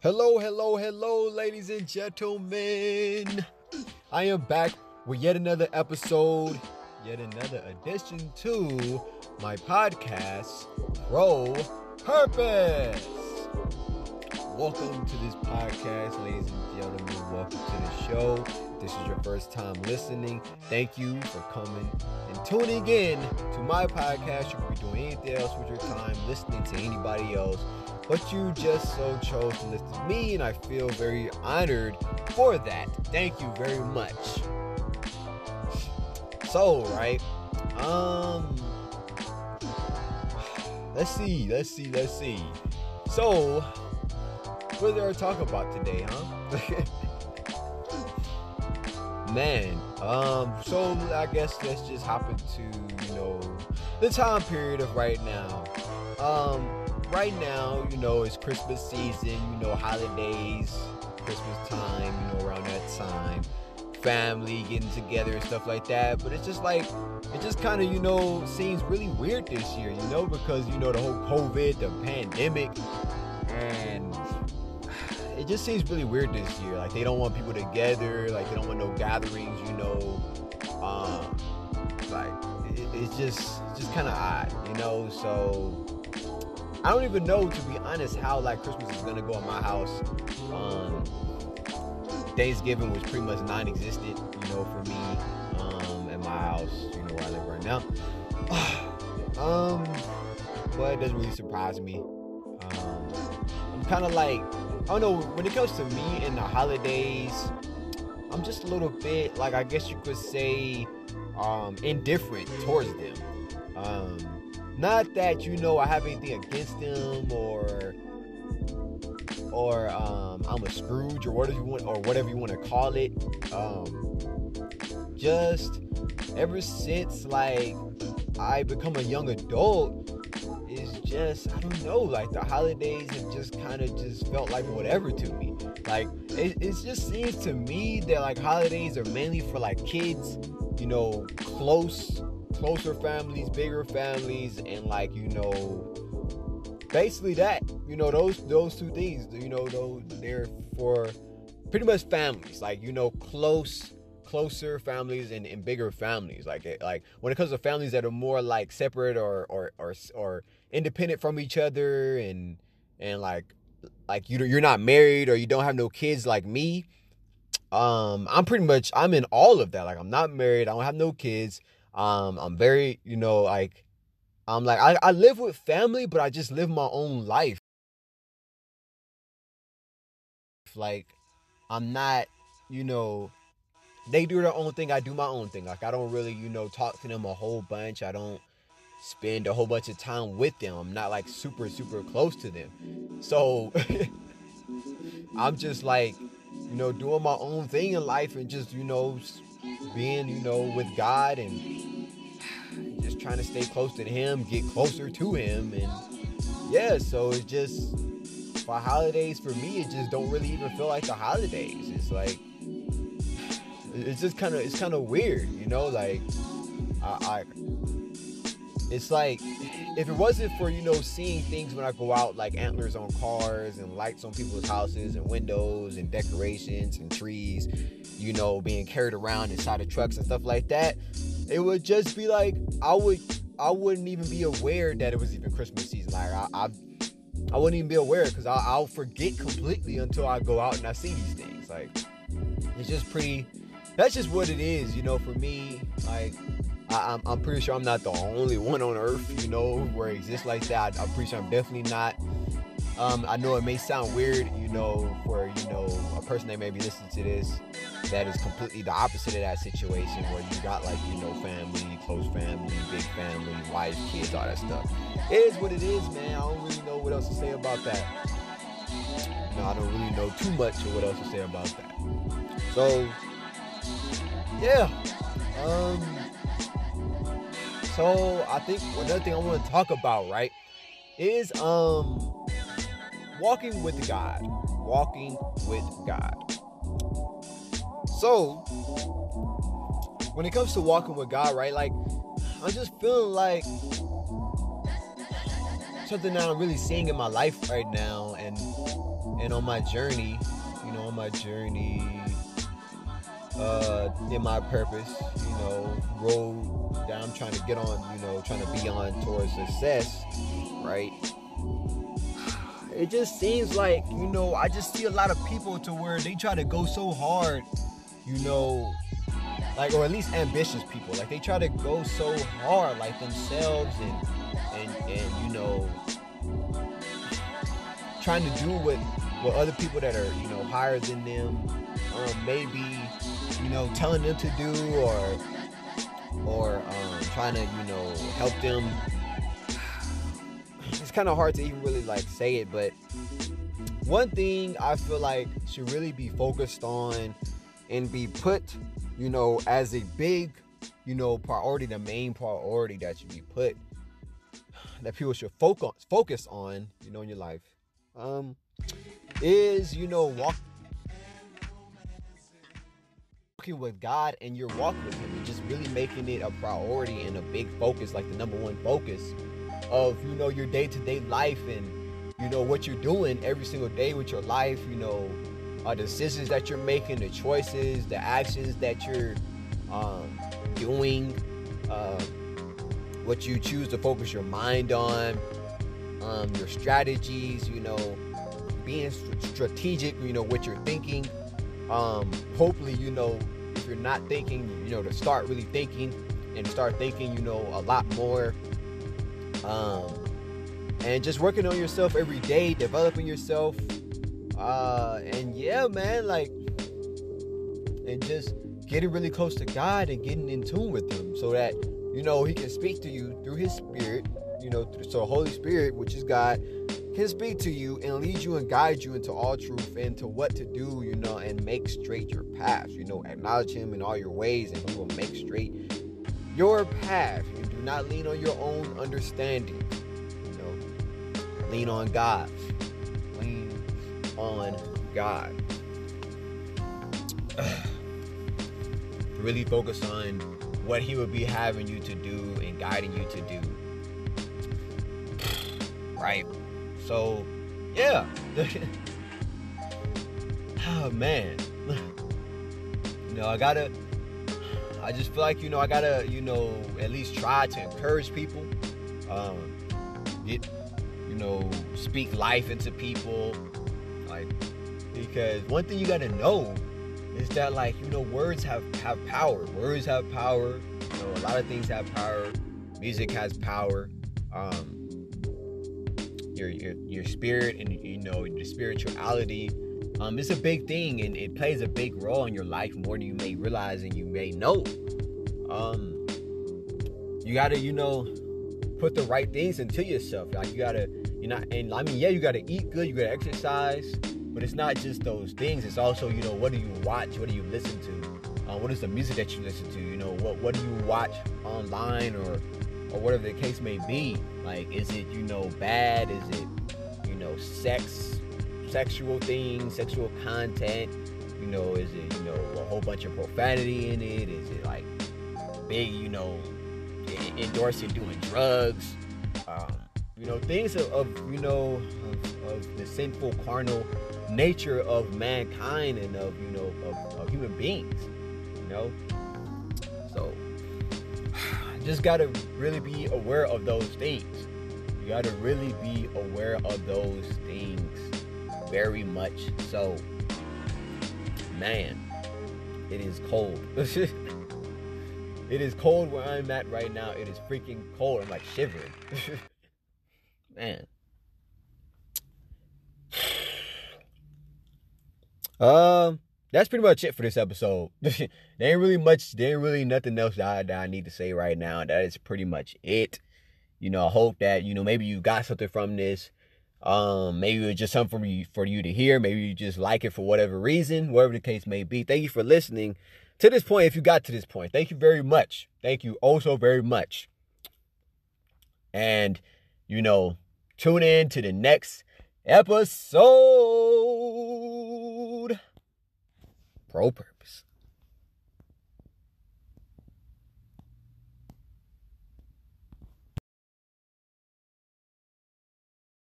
Hello, hello, hello, ladies and gentlemen. I am back with yet another episode, yet another addition to my podcast, Pro Purpose. Welcome to this podcast, ladies and gentlemen. Welcome to the show. If this is your first time listening, thank you for coming and tuning in to my podcast. You could be doing anything else with your time, listening to anybody else but you just so chose to listen to me, and I feel very honored for that. Thank you very much. So, right, um, let's see, let's see, let's see. So, what did I talk about today, huh? Man, um, so I guess let's just hop into, you know, the time period of right now. Um, right now, you know, it's Christmas season, you know, holidays, Christmas time, you know, around that time, family getting together and stuff like that. But it's just like, it just kind of, you know, seems really weird this year, you know, because, you know, the whole COVID, the pandemic, and it just seems really weird this year. Like, they don't want people together, like, they don't want no gatherings, you know. Um, like, it, it's just, just kind of odd, you know, so I don't even know, to be honest, how like Christmas is gonna go at my house. Um, Thanksgiving was pretty much non-existent, you know, for me um, at my house, you know, where I live right now. um, but it doesn't really surprise me. Um, I'm kind of like, I don't know, when it comes to me and the holidays, I'm just a little bit like I guess you could say um, indifferent towards them. Um, not that you know I have anything against them or or um, I'm a Scrooge or whatever you want or whatever you want to call it. Um, just ever since like I become a young adult, it's just I don't know. Like the holidays have just kind of just felt like whatever to me. Like it, it just seems to me that like holidays are mainly for like kids, you know, close closer families, bigger families, and like you know, basically that. You know, those those two things. You know, those they're for pretty much families. Like you know, close closer families and, and bigger families like like when it comes to families that are more like separate or or or, or independent from each other and and like like you you're not married or you don't have no kids like me um i'm pretty much i'm in all of that like i'm not married i don't have no kids um, I'm very, you know, like I'm like I, I live with family, but I just live my own life. Like I'm not, you know, they do their own thing, I do my own thing. Like I don't really, you know, talk to them a whole bunch. I don't spend a whole bunch of time with them. I'm not like super, super close to them. So I'm just like, you know, doing my own thing in life and just, you know, being, you know, with God and just trying to stay close to Him, get closer to Him, and yeah. So it's just for holidays for me, it just don't really even feel like the holidays. It's like it's just kind of it's kind of weird, you know. Like I, I it's like if it wasn't for you know seeing things when I go out like antlers on cars and lights on people's houses and windows and decorations and trees, you know, being carried around inside of trucks and stuff like that, it would just be like I would I wouldn't even be aware that it was even Christmas season. Like I I, I wouldn't even be aware because I'll, I'll forget completely until I go out and I see these things. Like it's just pretty. That's just what it is, you know. For me, like I, am I'm pretty sure I'm not the only one on earth, you know, where it exists like that. I'm pretty sure I'm definitely not. Um, I know it may sound weird, you know, for you know a person that may be listening to this that is completely the opposite of that situation where you got like you know family, close family, big family, wife, kids, all that stuff. It is what it is, man. I don't really know what else to say about that. No, I don't really know too much of what else to say about that. So, yeah. Um, so I think another thing I want to talk about, right, is um walking with God. Walking with God. So when it comes to walking with God, right, like I'm just feeling like something that I'm really seeing in my life right now, and and on my journey, you know, on my journey, uh, in my purpose, you know, road that I'm trying to get on, you know, trying to be on towards success, right? It just seems like, you know, I just see a lot of people to where they try to go so hard, you know, like or at least ambitious people. Like they try to go so hard, like themselves and and and you know trying to do what what other people that are you know higher than them um, maybe you know telling them to do or or um, trying to you know help them. It's kind of hard to even really like say it but one thing i feel like should really be focused on and be put you know as a big you know priority the main priority that should be put that people should focus focus on you know in your life um is you know walk walking with God and you're walking with Him and just really making it a priority and a big focus, like the number one focus of you know your day to day life and you know what you're doing every single day with your life. You know, uh, the decisions that you're making, the choices, the actions that you're um, doing, uh, what you choose to focus your mind on, um, your strategies. You know, being strategic. You know what you're thinking um, hopefully, you know, you're not thinking, you know, to start really thinking and start thinking, you know, a lot more. Um, and just working on yourself every day, developing yourself. Uh, and yeah, man, like, and just getting really close to God and getting in tune with Him so that, you know, He can speak to you through His Spirit, you know, so Holy Spirit, which is God, can speak to you and lead you and guide you into all truth and to what to do, you know, and make straight your path. You know, acknowledge Him in all your ways, and He will make straight your path. You do not lean on your own understanding. You know, lean on God. Lean on God. really focus on what He would be having you to do and guiding you to do. Right? So, yeah. oh man. you know, I gotta. I just feel like you know I gotta you know at least try to encourage people. Um, get you know speak life into people, like because one thing you gotta know is that like you know words have have power. Words have power. You know a lot of things have power. Music has power. Um, your your, your spirit and you know the spirituality um, it's a big thing and it plays a big role in your life more than you may realize and you may know. Um, you gotta you know put the right things into yourself. Like you gotta you know and i mean yeah you gotta eat good you gotta exercise but it's not just those things. It's also you know what do you watch? What do you listen to? Uh, what is the music that you listen to? You know what what do you watch online or or whatever the case may be. Like, is it, you know, bad? Is it, you know, sex, sexual things, sexual content? You know, is it, you know, a whole bunch of profanity in it? Is it like big, you know, endorsing doing drugs? Um, you know, things of, of you know, of, of, the sinful, carnal nature of mankind and of, you know, of, of human beings. You know, so just gotta really be aware of those things. You gotta really be aware of those things very much so. Man, it is cold. it is cold where I'm at right now. It is freaking cold. I'm like shivering. Man. Um, that's pretty much it for this episode. there ain't really much, there ain't really nothing else that I, that I need to say right now. That is pretty much it. You know, I hope that, you know, maybe you got something from this. Um, maybe it was just something for you for you to hear. Maybe you just like it for whatever reason, whatever the case may be. Thank you for listening to this point. If you got to this point, thank you very much. Thank you also very much. And you know, tune in to the next episode pro purpose.